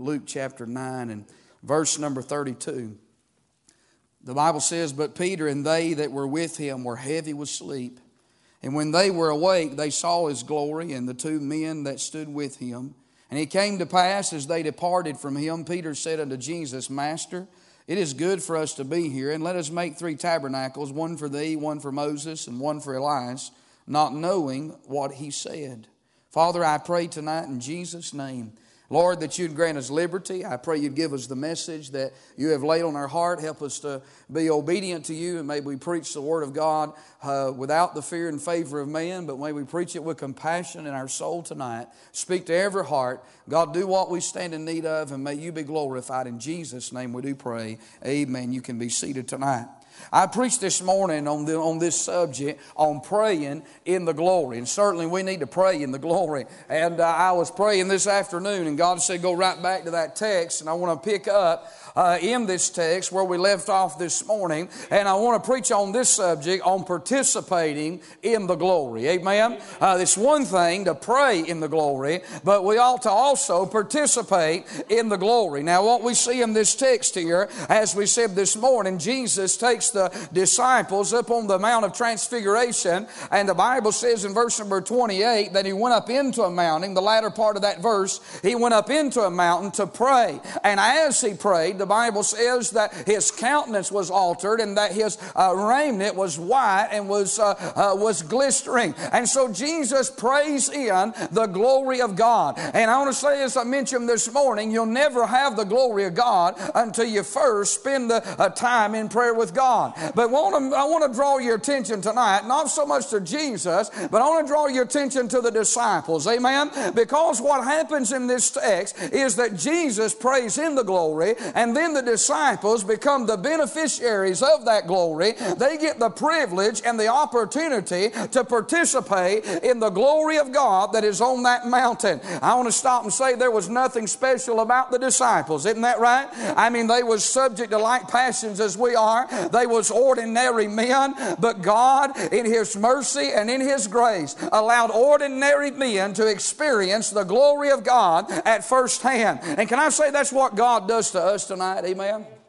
Luke chapter 9 and verse number 32. The Bible says, But Peter and they that were with him were heavy with sleep. And when they were awake, they saw his glory and the two men that stood with him. And it came to pass as they departed from him, Peter said unto Jesus, Master, it is good for us to be here, and let us make three tabernacles one for thee, one for Moses, and one for Elias, not knowing what he said. Father, I pray tonight in Jesus' name Lord, that you'd grant us liberty. I pray you'd give us the message that you have laid on our heart. Help us to be obedient to you, and may we preach the Word of God uh, without the fear and favor of man, but may we preach it with compassion in our soul tonight. Speak to every heart. God, do what we stand in need of, and may you be glorified. In Jesus' name we do pray. Amen. You can be seated tonight. I preached this morning on, the, on this subject on praying in the glory. And certainly we need to pray in the glory. And uh, I was praying this afternoon, and God said, Go right back to that text. And I want to pick up uh, in this text where we left off this morning. And I want to preach on this subject on participating in the glory. Amen. Uh, it's one thing to pray in the glory, but we ought to also participate in the glory. Now, what we see in this text here, as we said this morning, Jesus takes the disciples up on the Mount of Transfiguration, and the Bible says in verse number 28 that he went up into a mountain. The latter part of that verse, he went up into a mountain to pray. And as he prayed, the Bible says that his countenance was altered and that his uh, raiment was white and was, uh, uh, was glistering. And so Jesus prays in the glory of God. And I want to say, as I mentioned this morning, you'll never have the glory of God until you first spend the uh, time in prayer with God. But want to, I want to draw your attention tonight, not so much to Jesus, but I want to draw your attention to the disciples. Amen? Because what happens in this text is that Jesus prays in the glory, and then the disciples become the beneficiaries of that glory. They get the privilege and the opportunity to participate in the glory of God that is on that mountain. I want to stop and say there was nothing special about the disciples. Isn't that right? I mean, they was subject to like passions as we are. They was ordinary men, but God, in His mercy and in His grace, allowed ordinary men to experience the glory of God at first hand. And can I say that's what God does to us tonight? Amen.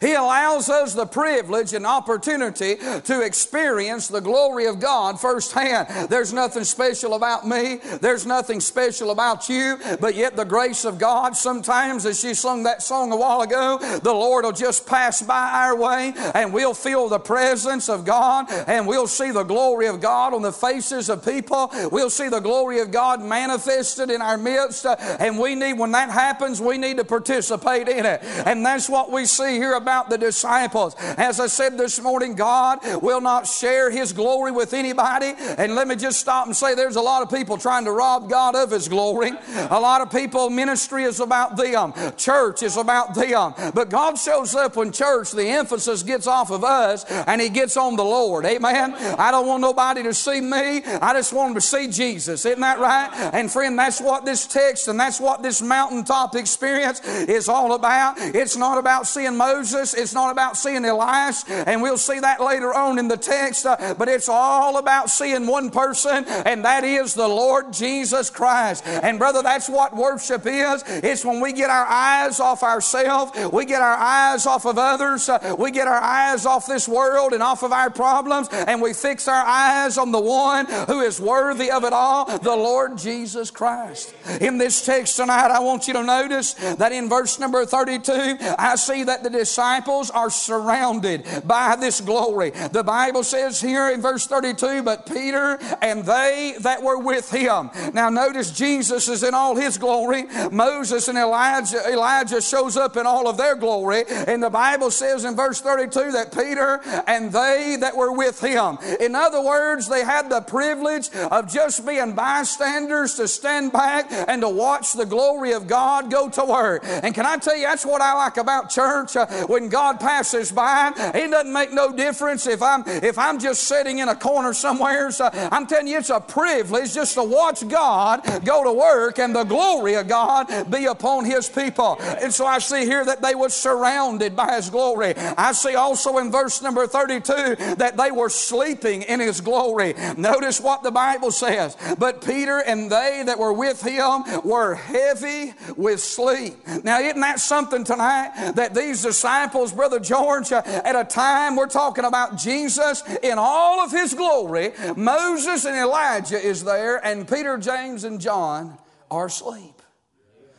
He allows us the privilege and opportunity to experience the glory of God firsthand. There's nothing special about me. There's nothing special about you, but yet the grace of God, sometimes as she sung that song a while ago, the Lord will just pass by our way and we'll feel the presence of God and we'll see the glory of God on the faces of people. We'll see the glory of God manifested in our midst. And we need, when that happens, we need to participate in it. And that's what we see here about the disciples. As I said this morning, God will not share His glory with anybody. And let me just stop and say there's a lot of people trying to rob God of His glory. A lot of people, ministry is about them, church is about them. But God shows up when church, the emphasis gets off of us and He gets on the Lord. Amen. I don't want nobody to see me, I just want them to see Jesus. Isn't that right? And friend, that's what this text and that's what this mountaintop experience is all about. It's not about seeing Moses. Moses. It's not about seeing Elias, and we'll see that later on in the text, uh, but it's all about seeing one person, and that is the Lord Jesus Christ. And brother, that's what worship is. It's when we get our eyes off ourselves, we get our eyes off of others, uh, we get our eyes off this world and off of our problems, and we fix our eyes on the one who is worthy of it all, the Lord Jesus Christ. In this text tonight, I want you to notice that in verse number 32, I see that the disciples are surrounded by this glory. The Bible says here in verse 32, but Peter and they that were with him. Now notice Jesus is in all his glory. Moses and Elijah, Elijah shows up in all of their glory. And the Bible says in verse 32 that Peter and they that were with him. In other words, they had the privilege of just being bystanders to stand back and to watch the glory of God go to work. And can I tell you, that's what I like about church. Uh, when God passes by, it doesn't make no difference if I'm if I'm just sitting in a corner somewhere. So I'm telling you, it's a privilege just to watch God go to work and the glory of God be upon His people. And so I see here that they were surrounded by His glory. I see also in verse number 32 that they were sleeping in His glory. Notice what the Bible says. But Peter and they that were with him were heavy with sleep. Now, isn't that something tonight that these disciples, Brother George, uh, at a time we're talking about Jesus in all of his glory, Moses and Elijah is there, and Peter, James, and John are asleep.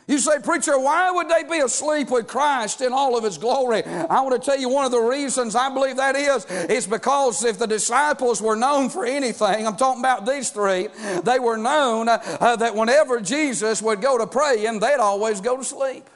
You say, Preacher, why would they be asleep with Christ in all of his glory? I want to tell you one of the reasons I believe that is, is because if the disciples were known for anything, I'm talking about these three, they were known uh, that whenever Jesus would go to pray, and they'd always go to sleep.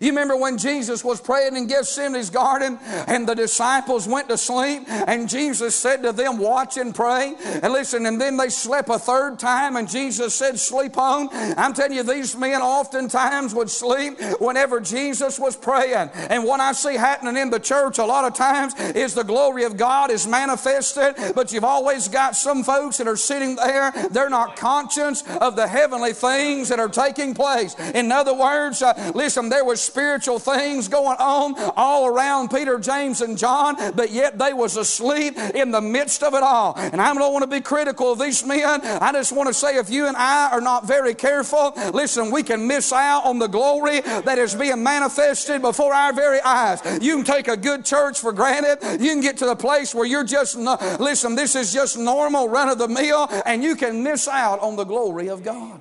You remember when Jesus was praying in Gethsemane's garden and the disciples went to sleep and Jesus said to them, Watch and pray. And listen, and then they slept a third time and Jesus said, Sleep on. I'm telling you, these men oftentimes would sleep whenever Jesus was praying. And what I see happening in the church a lot of times is the glory of God is manifested, but you've always got some folks that are sitting there, they're not conscious of the heavenly things that are taking place. In other words, uh, listen, there was spiritual things going on all around Peter, James, and John, but yet they was asleep in the midst of it all. And I don't want to be critical of these men. I just want to say if you and I are not very careful, listen, we can miss out on the glory that is being manifested before our very eyes. You can take a good church for granted. You can get to the place where you're just, listen, this is just normal run of the mill, and you can miss out on the glory of God.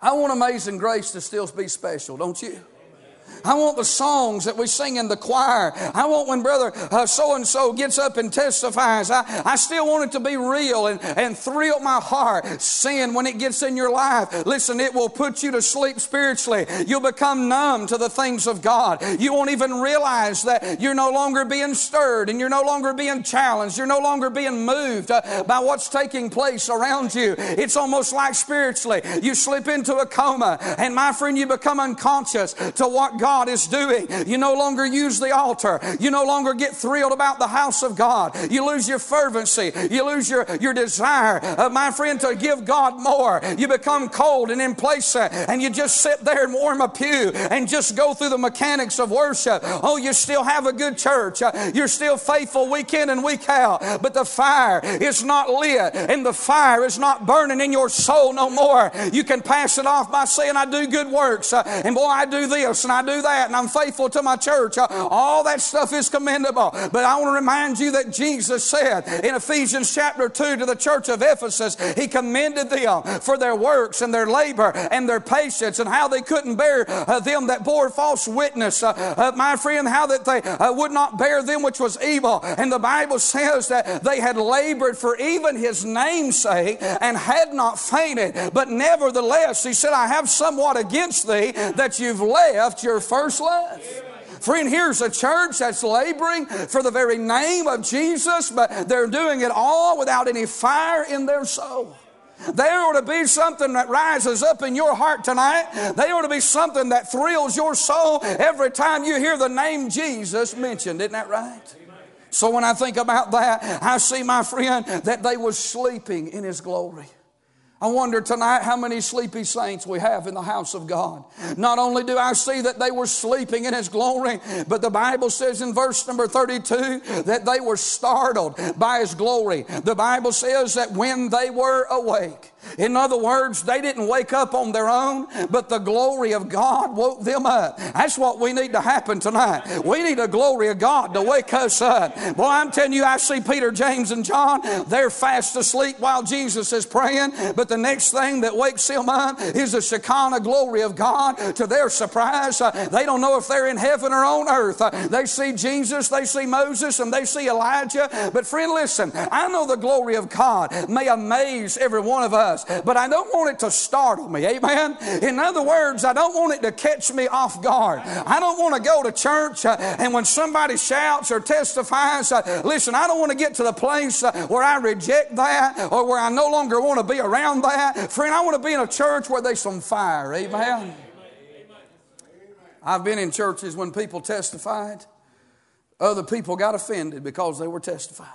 I want Amazing Grace to still be special, don't you? I want the songs that we sing in the choir. I want when brother so and so gets up and testifies. I, I still want it to be real and, and thrill my heart. Sin, when it gets in your life, listen, it will put you to sleep spiritually. You'll become numb to the things of God. You won't even realize that you're no longer being stirred and you're no longer being challenged. You're no longer being moved uh, by what's taking place around you. It's almost like spiritually. You slip into a coma, and my friend, you become unconscious to what God is doing. You no longer use the altar. You no longer get thrilled about the house of God. You lose your fervency. You lose your, your desire, uh, my friend, to give God more. You become cold and in complacent and you just sit there and warm a pew and just go through the mechanics of worship. Oh, you still have a good church. Uh, you're still faithful week in and week out, but the fire is not lit and the fire is not burning in your soul no more. You can pass it off by saying, I do good works uh, and boy, I do this and I do that and I'm faithful to my church. Uh, all that stuff is commendable. But I want to remind you that Jesus said in Ephesians chapter 2 to the church of Ephesus, He commended them for their works and their labor and their patience and how they couldn't bear uh, them that bore false witness. Uh, my friend, how that they would not bear them which was evil. And the Bible says that they had labored for even His name's sake and had not fainted. But nevertheless, He said, I have somewhat against thee that you've left your first love. Friend, here's a church that's laboring for the very name of Jesus, but they're doing it all without any fire in their soul. There ought to be something that rises up in your heart tonight. There ought to be something that thrills your soul every time you hear the name Jesus mentioned. Isn't that right? So when I think about that, I see my friend that they were sleeping in his glory. I wonder tonight how many sleepy saints we have in the house of God. Not only do I see that they were sleeping in His glory, but the Bible says in verse number 32 that they were startled by His glory. The Bible says that when they were awake, in other words, they didn't wake up on their own, but the glory of God woke them up. That's what we need to happen tonight. We need a glory of God to wake us up. Boy, I'm telling you, I see Peter, James, and John, they're fast asleep while Jesus is praying, but the next thing that wakes them up is the Shekinah glory of God. To their surprise, they don't know if they're in heaven or on earth. They see Jesus, they see Moses, and they see Elijah. But friend, listen, I know the glory of God may amaze every one of us us, but I don't want it to startle me. Amen. In other words, I don't want it to catch me off guard. I don't want to go to church uh, and when somebody shouts or testifies, uh, listen, I don't want to get to the place uh, where I reject that or where I no longer want to be around that. Friend, I want to be in a church where there's some fire. Amen. I've been in churches when people testified, other people got offended because they were testifying.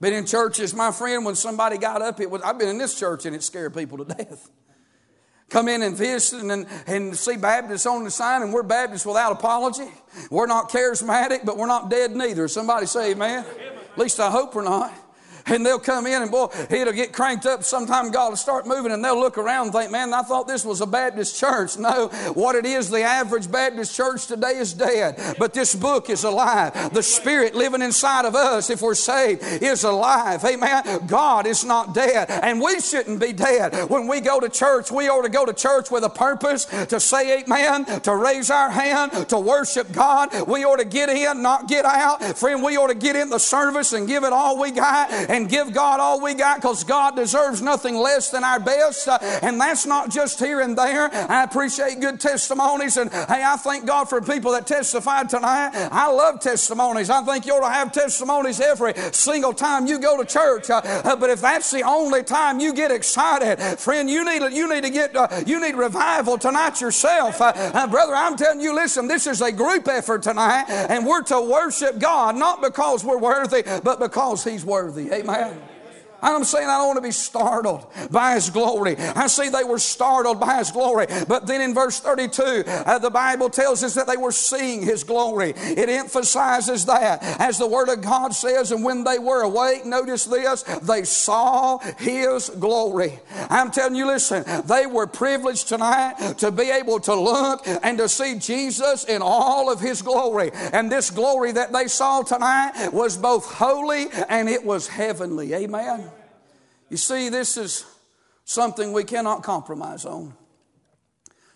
Been in churches, my friend, when somebody got up, it was, I've been in this church and it scared people to death. Come in and visit and, and see Baptists on the sign, and we're Baptists without apology. We're not charismatic, but we're not dead neither. Somebody say amen. At least I hope we're not. And they'll come in and boy, it'll get cranked up. Sometime God will start moving and they'll look around and think, man, I thought this was a Baptist church. No, what it is, the average Baptist church today is dead. But this book is alive. The Spirit living inside of us, if we're saved, is alive. Amen. God is not dead. And we shouldn't be dead. When we go to church, we ought to go to church with a purpose to say amen, to raise our hand, to worship God. We ought to get in, not get out. Friend, we ought to get in the service and give it all we got and give God all we got because God deserves nothing less than our best. Uh, and that's not just here and there. I appreciate good testimonies. And hey, I thank God for people that testified tonight. I love testimonies. I think you ought to have testimonies every single time you go to church. Uh, uh, but if that's the only time you get excited, friend, you need, you need to get, uh, you need revival tonight yourself. Uh, uh, brother, I'm telling you, listen, this is a group effort tonight. And we're to worship God, not because we're worthy, but because He's worthy. Amen. Amen. I'm saying I don't want to be startled by His glory. I see they were startled by His glory. But then in verse 32, uh, the Bible tells us that they were seeing His glory. It emphasizes that. As the Word of God says, and when they were awake, notice this, they saw His glory. I'm telling you, listen, they were privileged tonight to be able to look and to see Jesus in all of His glory. And this glory that they saw tonight was both holy and it was heavenly. Amen. You see, this is something we cannot compromise on.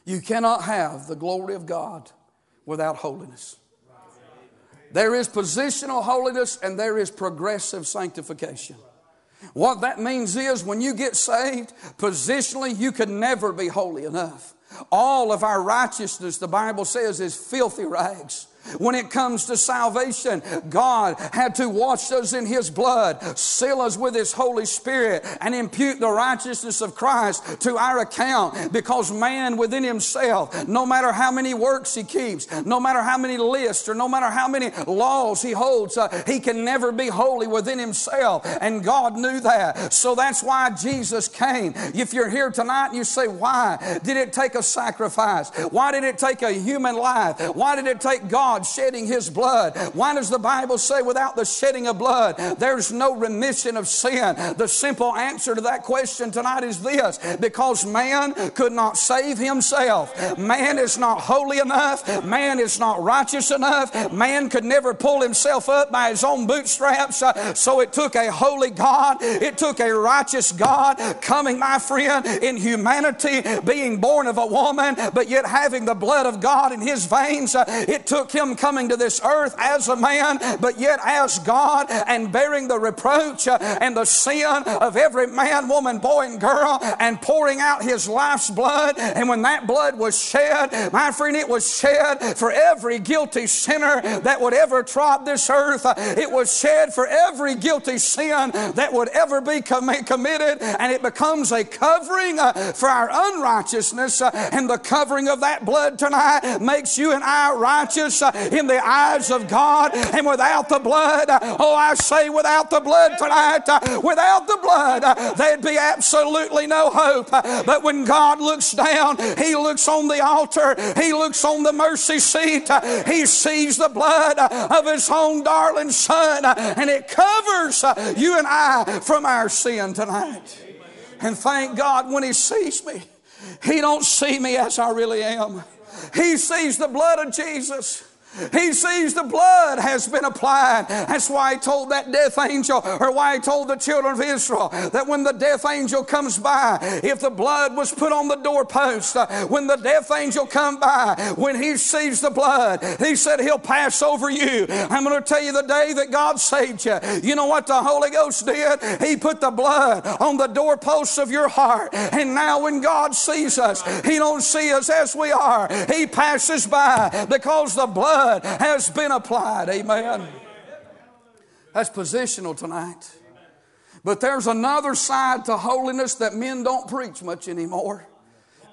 You cannot have the glory of God without holiness. There is positional holiness and there is progressive sanctification. What that means is when you get saved, positionally, you can never be holy enough. All of our righteousness, the Bible says, is filthy rags. When it comes to salvation, God had to wash us in His blood, seal us with His Holy Spirit, and impute the righteousness of Christ to our account because man within himself, no matter how many works he keeps, no matter how many lists, or no matter how many laws he holds, uh, he can never be holy within himself. And God knew that. So that's why Jesus came. If you're here tonight and you say, Why did it take a sacrifice? Why did it take a human life? Why did it take God? God shedding His blood. Why does the Bible say without the shedding of blood, there's no remission of sin? The simple answer to that question tonight is this because man could not save himself. Man is not holy enough. Man is not righteous enough. Man could never pull himself up by his own bootstraps. Uh, so it took a holy God, it took a righteous God coming, my friend, in humanity, being born of a woman, but yet having the blood of God in his veins. Uh, it took him him coming to this earth as a man, but yet as God and bearing the reproach uh, and the sin of every man, woman, boy, and girl, and pouring out his life's blood. And when that blood was shed, my friend, it was shed for every guilty sinner that would ever trod this earth. It was shed for every guilty sin that would ever be committed, and it becomes a covering uh, for our unrighteousness. Uh, and the covering of that blood tonight makes you and I righteous in the eyes of God. And without the blood, oh, I say without the blood tonight, without the blood, there'd be absolutely no hope. But when God looks down, He looks on the altar, He looks on the mercy seat, He sees the blood of His own darling Son, and it covers you and I from our sin tonight. And thank God when He sees me, He don't see me as I really am. He sees the blood of Jesus. He sees the blood has been applied. That's why he told that death angel, or why he told the children of Israel, that when the death angel comes by, if the blood was put on the doorpost, uh, when the death angel come by, when he sees the blood, he said he'll pass over you. I'm going to tell you the day that God saved you. You know what the Holy Ghost did? He put the blood on the doorposts of your heart. And now when God sees us, he don't see us as we are. He passes by because the blood blood has been applied. Amen. That's positional tonight. But there's another side to holiness that men don't preach much anymore,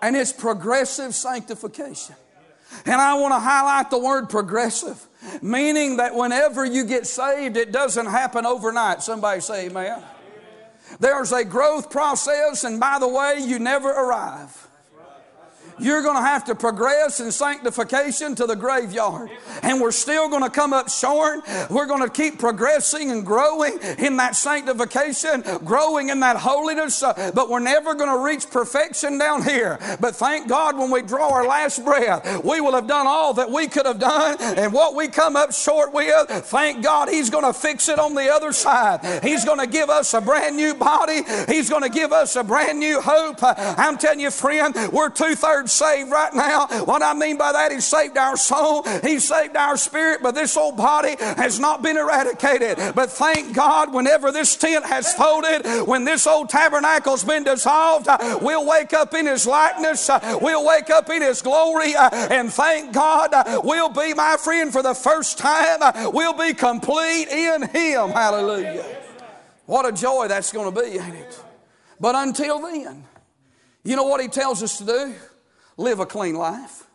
and it's progressive sanctification. And I want to highlight the word progressive, meaning that whenever you get saved, it doesn't happen overnight. Somebody say amen. There's a growth process, and by the way, you never arrive. You're going to have to progress in sanctification to the graveyard. And we're still going to come up short. We're going to keep progressing and growing in that sanctification, growing in that holiness, uh, but we're never going to reach perfection down here. But thank God when we draw our last breath, we will have done all that we could have done. And what we come up short with, thank God He's going to fix it on the other side. He's going to give us a brand new body. He's going to give us a brand new hope. I'm telling you, friend, we're two thirds saved right now. What I mean by that, He saved our soul, He saved our spirit, but this old body has not been eradicated. But thank God, whenever this tent has folded, when this old tabernacle's been dissolved, uh, we'll wake up in His likeness, uh, we'll wake up in His glory, uh, and thank God, we'll be, my friend, for the first time, we'll be complete in Him. Hallelujah. What a joy that's going to be, ain't it? But until then, you know what he tells us to do? Live a clean life.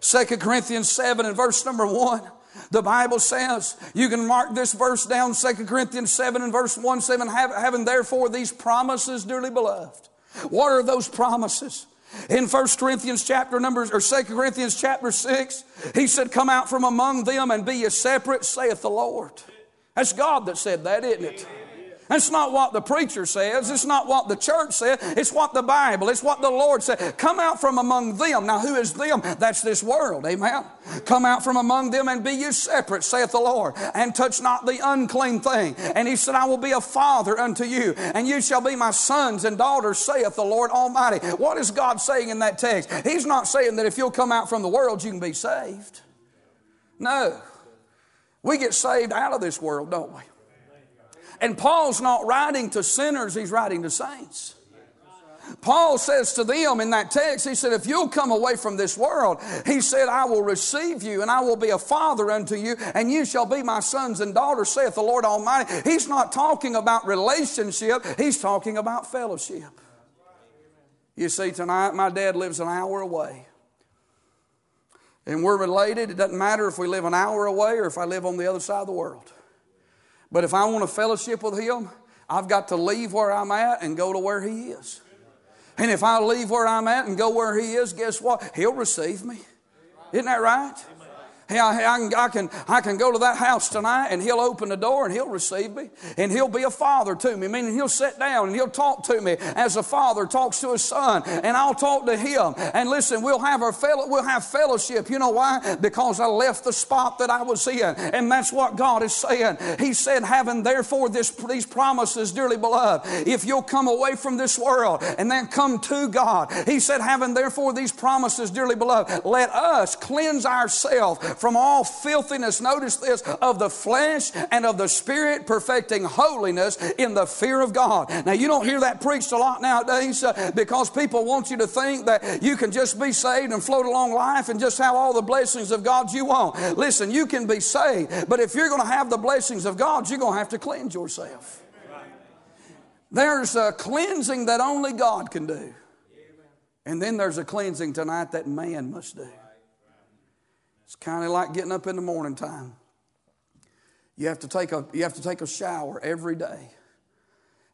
2 Corinthians 7 and verse number 1. The Bible says, you can mark this verse down, 2 Corinthians 7 and verse 1 7, having therefore these promises, dearly beloved. What are those promises? In 1 Corinthians chapter numbers or 2 Corinthians chapter 6, he said, Come out from among them and be ye separate, saith the Lord. That's God that said that, isn't it? That's not what the preacher says. It's not what the church says. It's what the Bible, it's what the Lord said. Come out from among them. Now, who is them? That's this world. Amen. Come out from among them and be you separate, saith the Lord, and touch not the unclean thing. And he said, I will be a father unto you, and you shall be my sons and daughters, saith the Lord Almighty. What is God saying in that text? He's not saying that if you'll come out from the world, you can be saved. No. We get saved out of this world, don't we? And Paul's not writing to sinners, he's writing to saints. Paul says to them in that text, he said, If you'll come away from this world, he said, I will receive you and I will be a father unto you, and you shall be my sons and daughters, saith the Lord Almighty. He's not talking about relationship, he's talking about fellowship. You see, tonight my dad lives an hour away. And we're related. It doesn't matter if we live an hour away or if I live on the other side of the world. But if I want a fellowship with Him, I've got to leave where I'm at and go to where He is. And if I leave where I'm at and go where He is, guess what? He'll receive me. Isn't that right? Hey, I, I, can, I, can, I can go to that house tonight and he'll open the door and he'll receive me. And he'll be a father to me, meaning he'll sit down and he'll talk to me as a father talks to his son. And I'll talk to him. And listen, we'll have our fellow, we'll have fellowship. You know why? Because I left the spot that I was in. And that's what God is saying. He said, having therefore this, these promises, dearly beloved, if you'll come away from this world and then come to God, he said, having therefore these promises, dearly beloved, let us cleanse ourselves from all filthiness, notice this, of the flesh and of the spirit, perfecting holiness in the fear of God. Now, you don't hear that preached a lot nowadays uh, because people want you to think that you can just be saved and float along life and just have all the blessings of God you want. Listen, you can be saved, but if you're going to have the blessings of God, you're going to have to cleanse yourself. There's a cleansing that only God can do. And then there's a cleansing tonight that man must do. It's kind of like getting up in the morning time. You have to take a, you have to take a shower every day.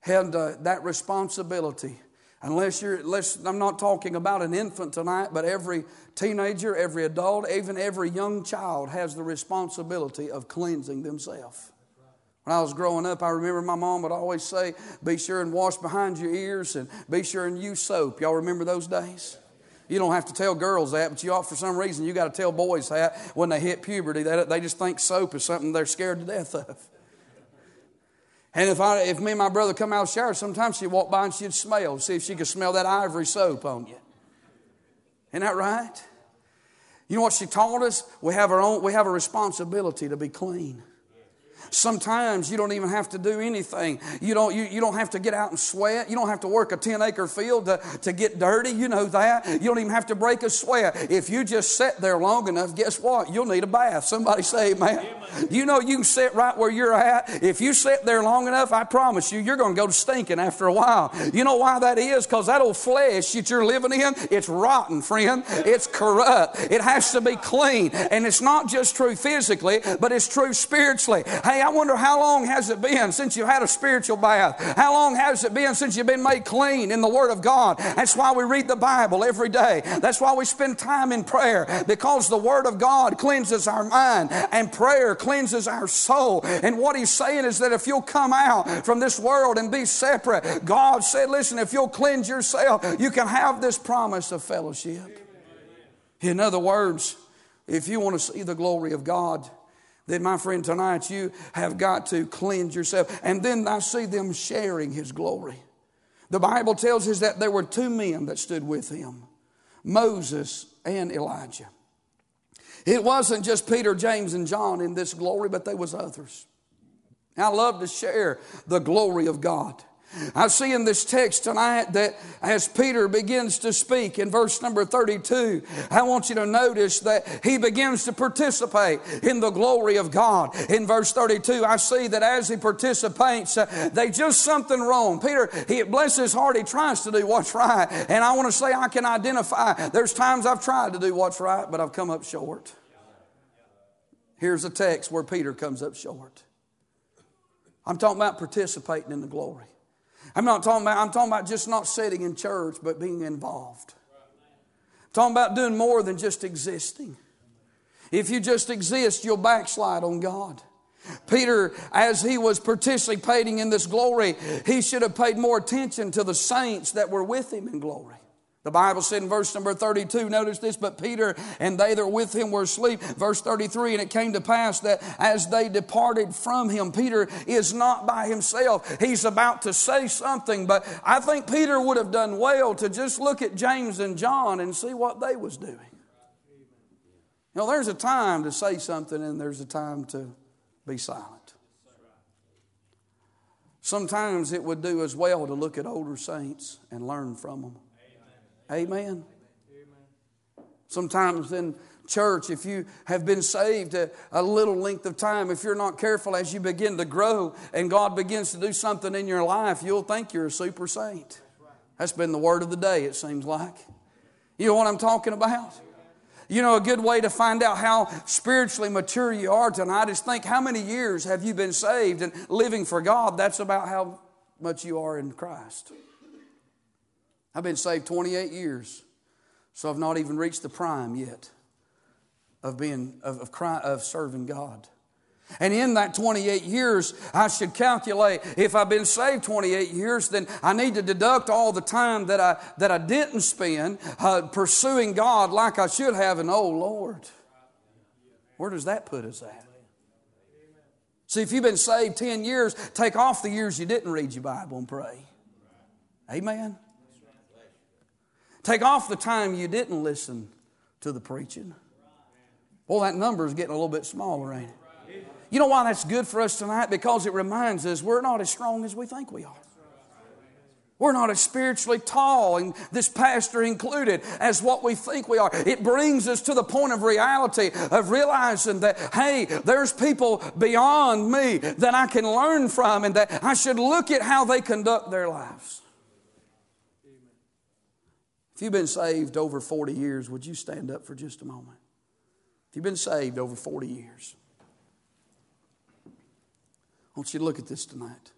And uh, that responsibility, unless you're, unless, I'm not talking about an infant tonight, but every teenager, every adult, even every young child has the responsibility of cleansing themselves. When I was growing up, I remember my mom would always say, Be sure and wash behind your ears and be sure and use soap. Y'all remember those days? You don't have to tell girls that, but you ought, for some reason, you got to tell boys that when they hit puberty. They, they just think soap is something they're scared to death of. And if, I, if me and my brother come out of the shower, sometimes she'd walk by and she'd smell, see if she could smell that ivory soap on you. Isn't that right? You know what she taught us? We have our own, we have a responsibility to be clean. Sometimes you don't even have to do anything. You don't, you, you don't have to get out and sweat. You don't have to work a 10 acre field to, to get dirty. You know that. You don't even have to break a sweat. If you just sit there long enough, guess what? You'll need a bath. Somebody say amen. You know you can sit right where you're at. If you sit there long enough, I promise you, you're going to go stinking after a while. You know why that is? Because that old flesh that you're living in, it's rotten, friend. It's corrupt. It has to be clean. And it's not just true physically, but it's true spiritually. Hey, I wonder how long has it been since you've had a spiritual bath? How long has it been since you've been made clean in the Word of God? That's why we read the Bible every day. That's why we spend time in prayer because the Word of God cleanses our mind and prayer cleanses our soul. And what He's saying is that if you'll come out from this world and be separate, God said, listen, if you'll cleanse yourself, you can have this promise of fellowship. In other words, if you want to see the glory of God, then, my friend, tonight you have got to cleanse yourself. And then I see them sharing His glory. The Bible tells us that there were two men that stood with him Moses and Elijah. It wasn't just Peter, James, and John in this glory, but there was others. I love to share the glory of God. I see in this text tonight that as Peter begins to speak in verse number 32, I want you to notice that he begins to participate in the glory of God. In verse 32, I see that as he participates, uh, they just something wrong. Peter, he bless his heart, he tries to do what's right. And I want to say I can identify. There's times I've tried to do what's right, but I've come up short. Here's a text where Peter comes up short. I'm talking about participating in the glory. I'm not talking about, I'm talking about just not sitting in church, but being involved. I'm talking about doing more than just existing. If you just exist, you'll backslide on God. Peter, as he was participating in this glory, he should have paid more attention to the saints that were with him in glory. The Bible said in verse number 32, notice this, but Peter and they that were with him were asleep. Verse 33, and it came to pass that as they departed from him, Peter is not by himself. He's about to say something, but I think Peter would have done well to just look at James and John and see what they was doing. You know, there's a time to say something and there's a time to be silent. Sometimes it would do as well to look at older saints and learn from them. Amen. Sometimes in church, if you have been saved a, a, little length of time, if you're not careful as you begin to grow and God begins to do something in your life, you'll think you're a super saint. That's been the word of the day, it seems like. You know what I'm talking about? You know, a good way to find out how spiritually mature you are tonight is think how many years have you been saved and living for God? That's about how much you are in Christ. I've been saved 28 years, so I've not even reached the prime yet of being of, of, of serving God. And in that 28 years, I should calculate if I've been saved 28 years, then I need to deduct all the time that I, that I didn't spend uh, pursuing God like I should have. And oh, Lord, where does that put us at? See, if you've been saved 10 years, take off the years you didn't read your Bible and pray. Amen. Take off the time you didn't listen to the preaching. Well, that number is getting a little bit smaller, ain't it? You know why that's good for us tonight? Because it reminds us we're not as strong as we think we are. We're not as spiritually tall, and this pastor included, as what we think we are. It brings us to the point of reality of realizing that, hey, there's people beyond me that I can learn from, and that I should look at how they conduct their lives. If you've been saved over 40 years, would you stand up for just a moment? If you've been saved over 40 years, I want you to look at this tonight.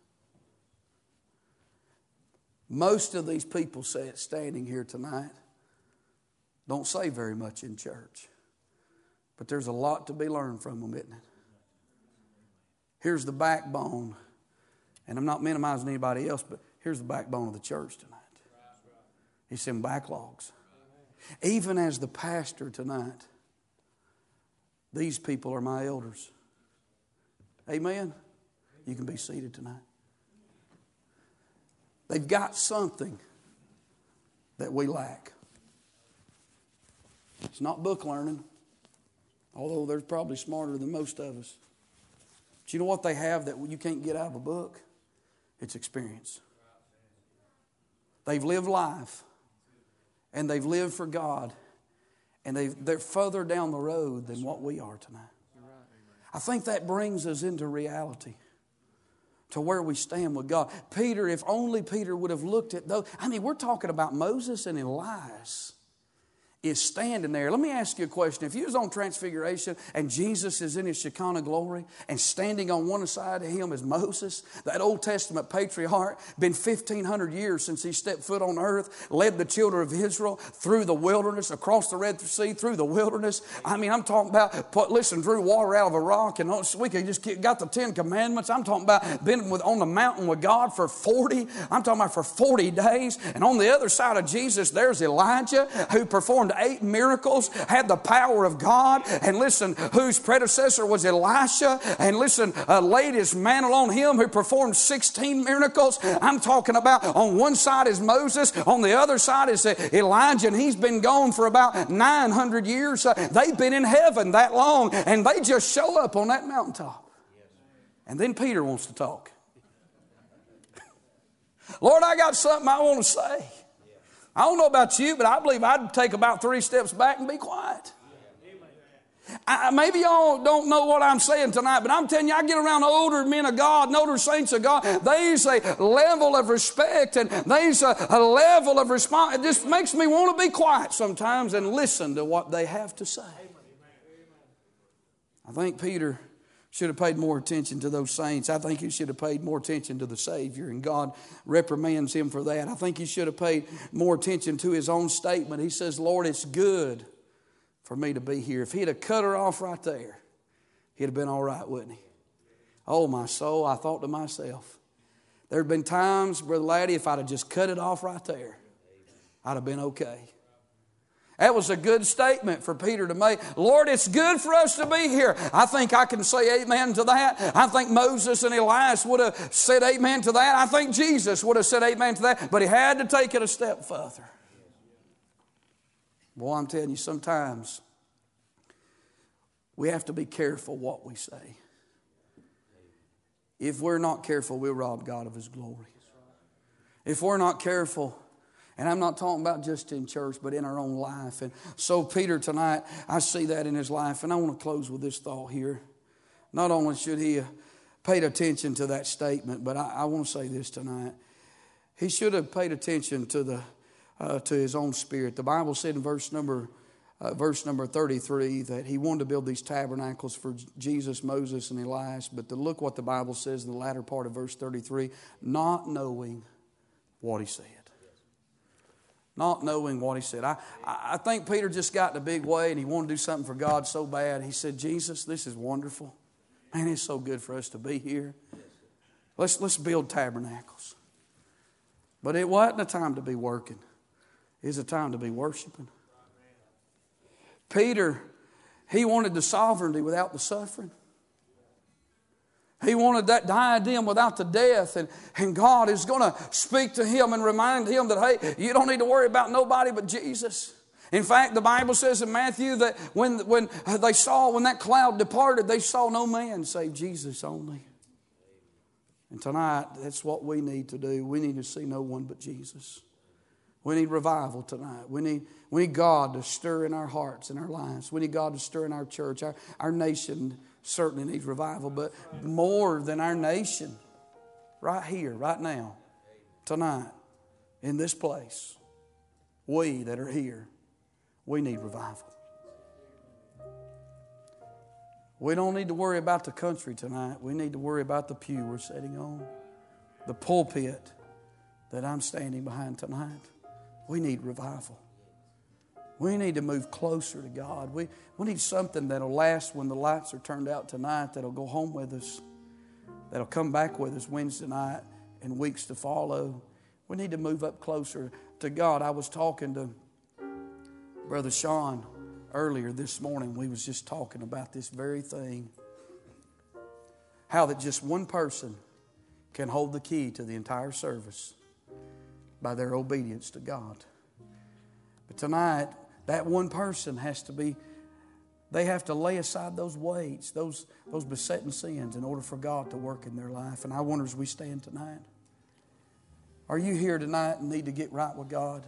Most of these people standing here tonight don't say very much in church. But there's a lot to be learned from them, isn't it? Here's the backbone, and I'm not minimizing anybody else, but here's the backbone of the church tonight. It's in backlogs. Even as the pastor tonight, these people are my elders. Amen. You can be seated tonight. They've got something that we lack. It's not book learning, although they're probably smarter than most of us. But you know what they have that you can't get out of a book? It's experience. They've lived life and they've lived for God and they they're further down the road than what we are tonight. I think that brings us into reality to where we stand with God. Peter, if only Peter would have looked at those. I mean, we're talking about Moses and Elias is standing there. Let me ask you a question. If you was on Transfiguration and Jesus is in his Shekinah glory and standing on one side of him is Moses, that Old Testament patriarch, been 1,500 years since he stepped foot on earth, led the children of Israel through the wilderness, across the Red Sea, through the wilderness. I mean, I'm talking about, put, listen, drew water out of a rock and uh, we could just get, got the Ten Commandments. I'm talking about been with, on the mountain with God for 40. I'm talking about for 40 days. And on the other side of Jesus, there's Elijah who performed performed eight miracles, had the power of God, and listen, whose predecessor was Elisha, and listen, uh, laid his mantle on him who performed 16 miracles. I'm talking about on one side is Moses, on the other side is Elijah, and he's been gone for about 900 years. Uh, they've been in heaven that long, and they just show up on that mountaintop. And then Peter wants to talk. Lord, I got something I want to say. I don't know about you, but I believe I'd take about three steps back and be quiet. I, maybe y'all don't know what I'm saying tonight, but I'm telling you, I get around older men of God and older saints of God. There's a level of respect and there's a, a level of response. It just makes me want to be quiet sometimes and listen to what they have to say. I think Peter should have paid more attention to those saints. I think he should have paid more attention to the Savior, and God reprimands him for that. I think he should have paid more attention to his own statement. He says, Lord, it's good for me to be here. If he'd have cut her off right there, he'd have been all right, wouldn't he? Oh, my soul, I thought to myself, there have been times, Brother Laddie, if I'd have just cut it off right there, I'd have been okay. That was a good statement for Peter to make. Lord, it's good for us to be here. I think I can say amen to that. I think Moses and Elias would have said amen to that. I think Jesus would have said amen to that. But he had to take it a step further. Boy, I'm telling you, sometimes we have to be careful what we say. If we're not careful, we'll rob God of His glory. If we're not careful, and I'm not talking about just in church, but in our own life. And so, Peter, tonight, I see that in his life. And I want to close with this thought here. Not only should he have paid attention to that statement, but I, I want to say this tonight. He should have paid attention to, the, uh, to his own spirit. The Bible said in verse number, uh, verse number 33 that he wanted to build these tabernacles for Jesus, Moses, and Elias. But to look what the Bible says in the latter part of verse 33 not knowing what he said not knowing what he said. I, I think Peter just got in a big way and he wanted to do something for God so bad. He said, Jesus, this is wonderful. Man, it's so good for us to be here. Let's, let's build tabernacles. But it wasn't a time to be working, it was a time to be worshiping. Peter, he wanted the sovereignty without the suffering. He wanted that diadem without the death, and, and God is going to speak to him and remind him that, hey, you don't need to worry about nobody but Jesus. In fact, the Bible says in Matthew that when, when they saw, when that cloud departed, they saw no man save Jesus only. And tonight, that's what we need to do. We need to see no one but Jesus. We need revival tonight. We need, we need God to stir in our hearts and our lives. We need God to stir in our church, our, our nation certainly needs revival, but more than our nation, right here, right now, tonight, in this place, we that are here, we need revival. We don't need to worry about the country tonight. We need to worry about the pew we're sitting on, the pulpit that I'm standing behind tonight. We need revival. We need to move closer to God. We, we need something that'll last when the lights are turned out tonight, that'll go home with us, that'll come back with us Wednesday night and weeks to follow. We need to move up closer to God. I was talking to Brother Sean earlier this morning. We was just talking about this very thing. How that just one person can hold the key to the entire service by their obedience to God. But tonight, that one person has to be They have to lay aside those weights, those, those besetting sins, in order for God to work in their life. And I wonder as we stand tonight, are you here tonight and need to get right with God?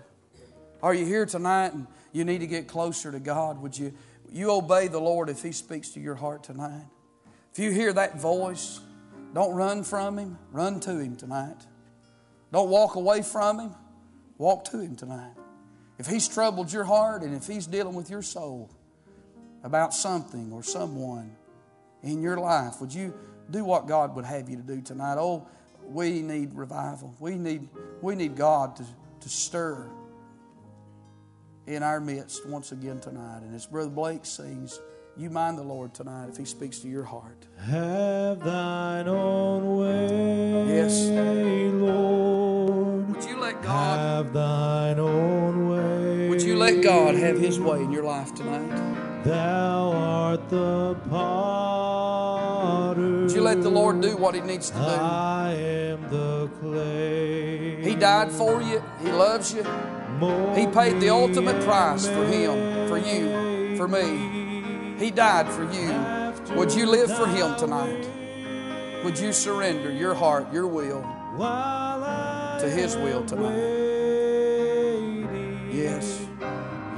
Are you here tonight and you need to get closer to God? Would you, you obey the Lord if He speaks to your heart tonight? If you hear that voice, don't run from Him, run to Him tonight. Don't walk away from Him, walk to Him tonight. If He's troubled your heart and if He's dealing with your soul about something or someone in your life, would you do what God would have you to do tonight? Oh, we need revival. We need, we need God to, to stir in our midst once again tonight. And as Brother Blake sings, you mind the Lord tonight if He speaks to your heart. Have thine own way. Yes. Lord. Would you let God Have thine own way. Let God have His way in your life tonight? Thou art the potter. Would you let the Lord do what He needs to do? I am the clay. He died for you. He loves you. He paid the ultimate price for him, for you, for me. He died for you. Would you live for Him tonight? Would you surrender your heart, your will to His will tonight? Yes.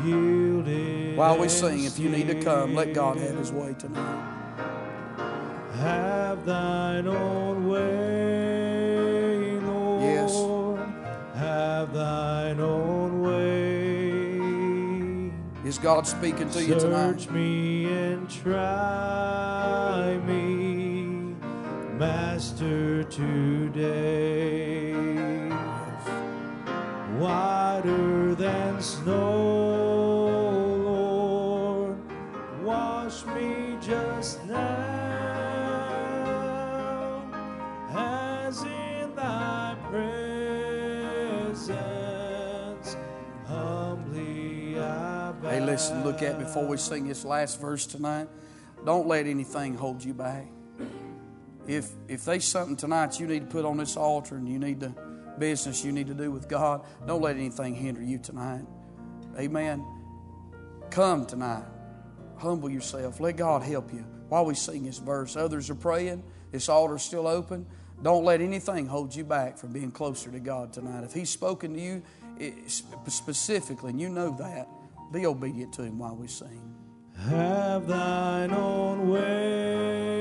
While we sing, if you need to come, let God have His way tonight. Have thine own way, Lord. Yes. Have thine own way. Is God speaking to you tonight? Search me and try me, Master, today. Whiter than snow, humbly I. Hey, listen, look at before we sing this last verse tonight. Don't let anything hold you back. If if there's something tonight you need to put on this altar and you need to business you need to do with God, don't let anything hinder you tonight. Amen. Come tonight. Humble yourself. Let God help you while we sing this verse. Others are praying. This altar's still open. Don't let anything hold you back from being closer to God tonight. If He's spoken to you eh, specifically, and you know that, be obedient to Him while we sing. Have thine own way,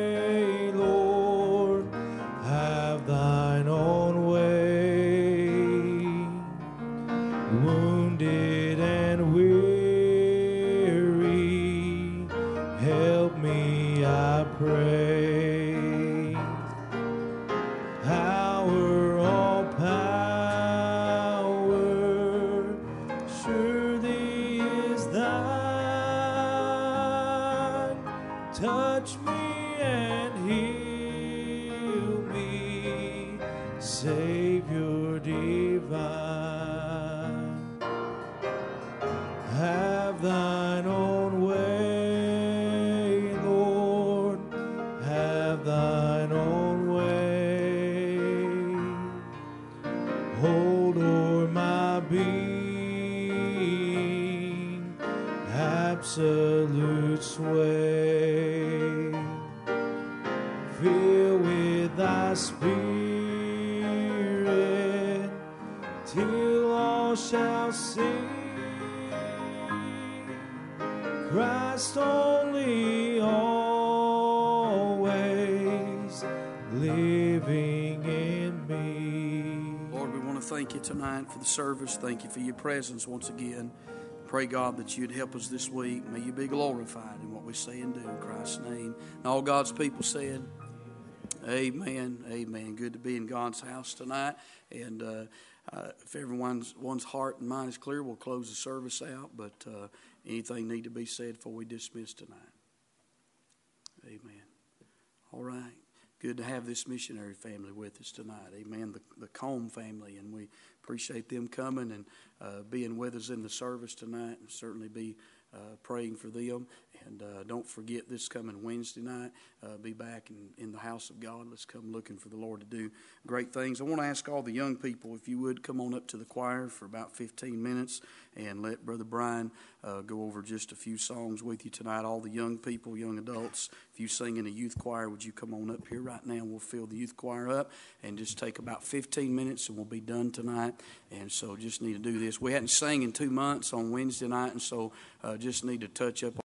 tonight for the service. Thank you for your presence once again. Pray, God, that you'd help us this week. May you be glorified in what we say and do in Christ's name. And all God's people said, Amen. Amen. Good to be in God's house tonight. And uh, uh, if everyone's one's heart and mind is clear, we'll close the service out. But uh, anything need to be said before we dismiss tonight? Amen. All right. Good to have this missionary family with us tonight. Amen. The, the Combe family, and we appreciate them coming and uh, being with us in the service tonight, and certainly be uh, praying for them. And uh, don't forget this coming Wednesday night, uh, be back in, in the house of God. Let's come looking for the Lord to do great things. I want to ask all the young people, if you would, come on up to the choir for about 15 minutes and let Brother Brian uh, go over just a few songs with you tonight. All the young people, young adults, if you sing in a youth choir, would you come on up here right now? We'll fill the youth choir up and just take about 15 minutes and we'll be done tonight. And so just need to do this. We hadn't sang in two months on Wednesday night, and so uh, just need to touch up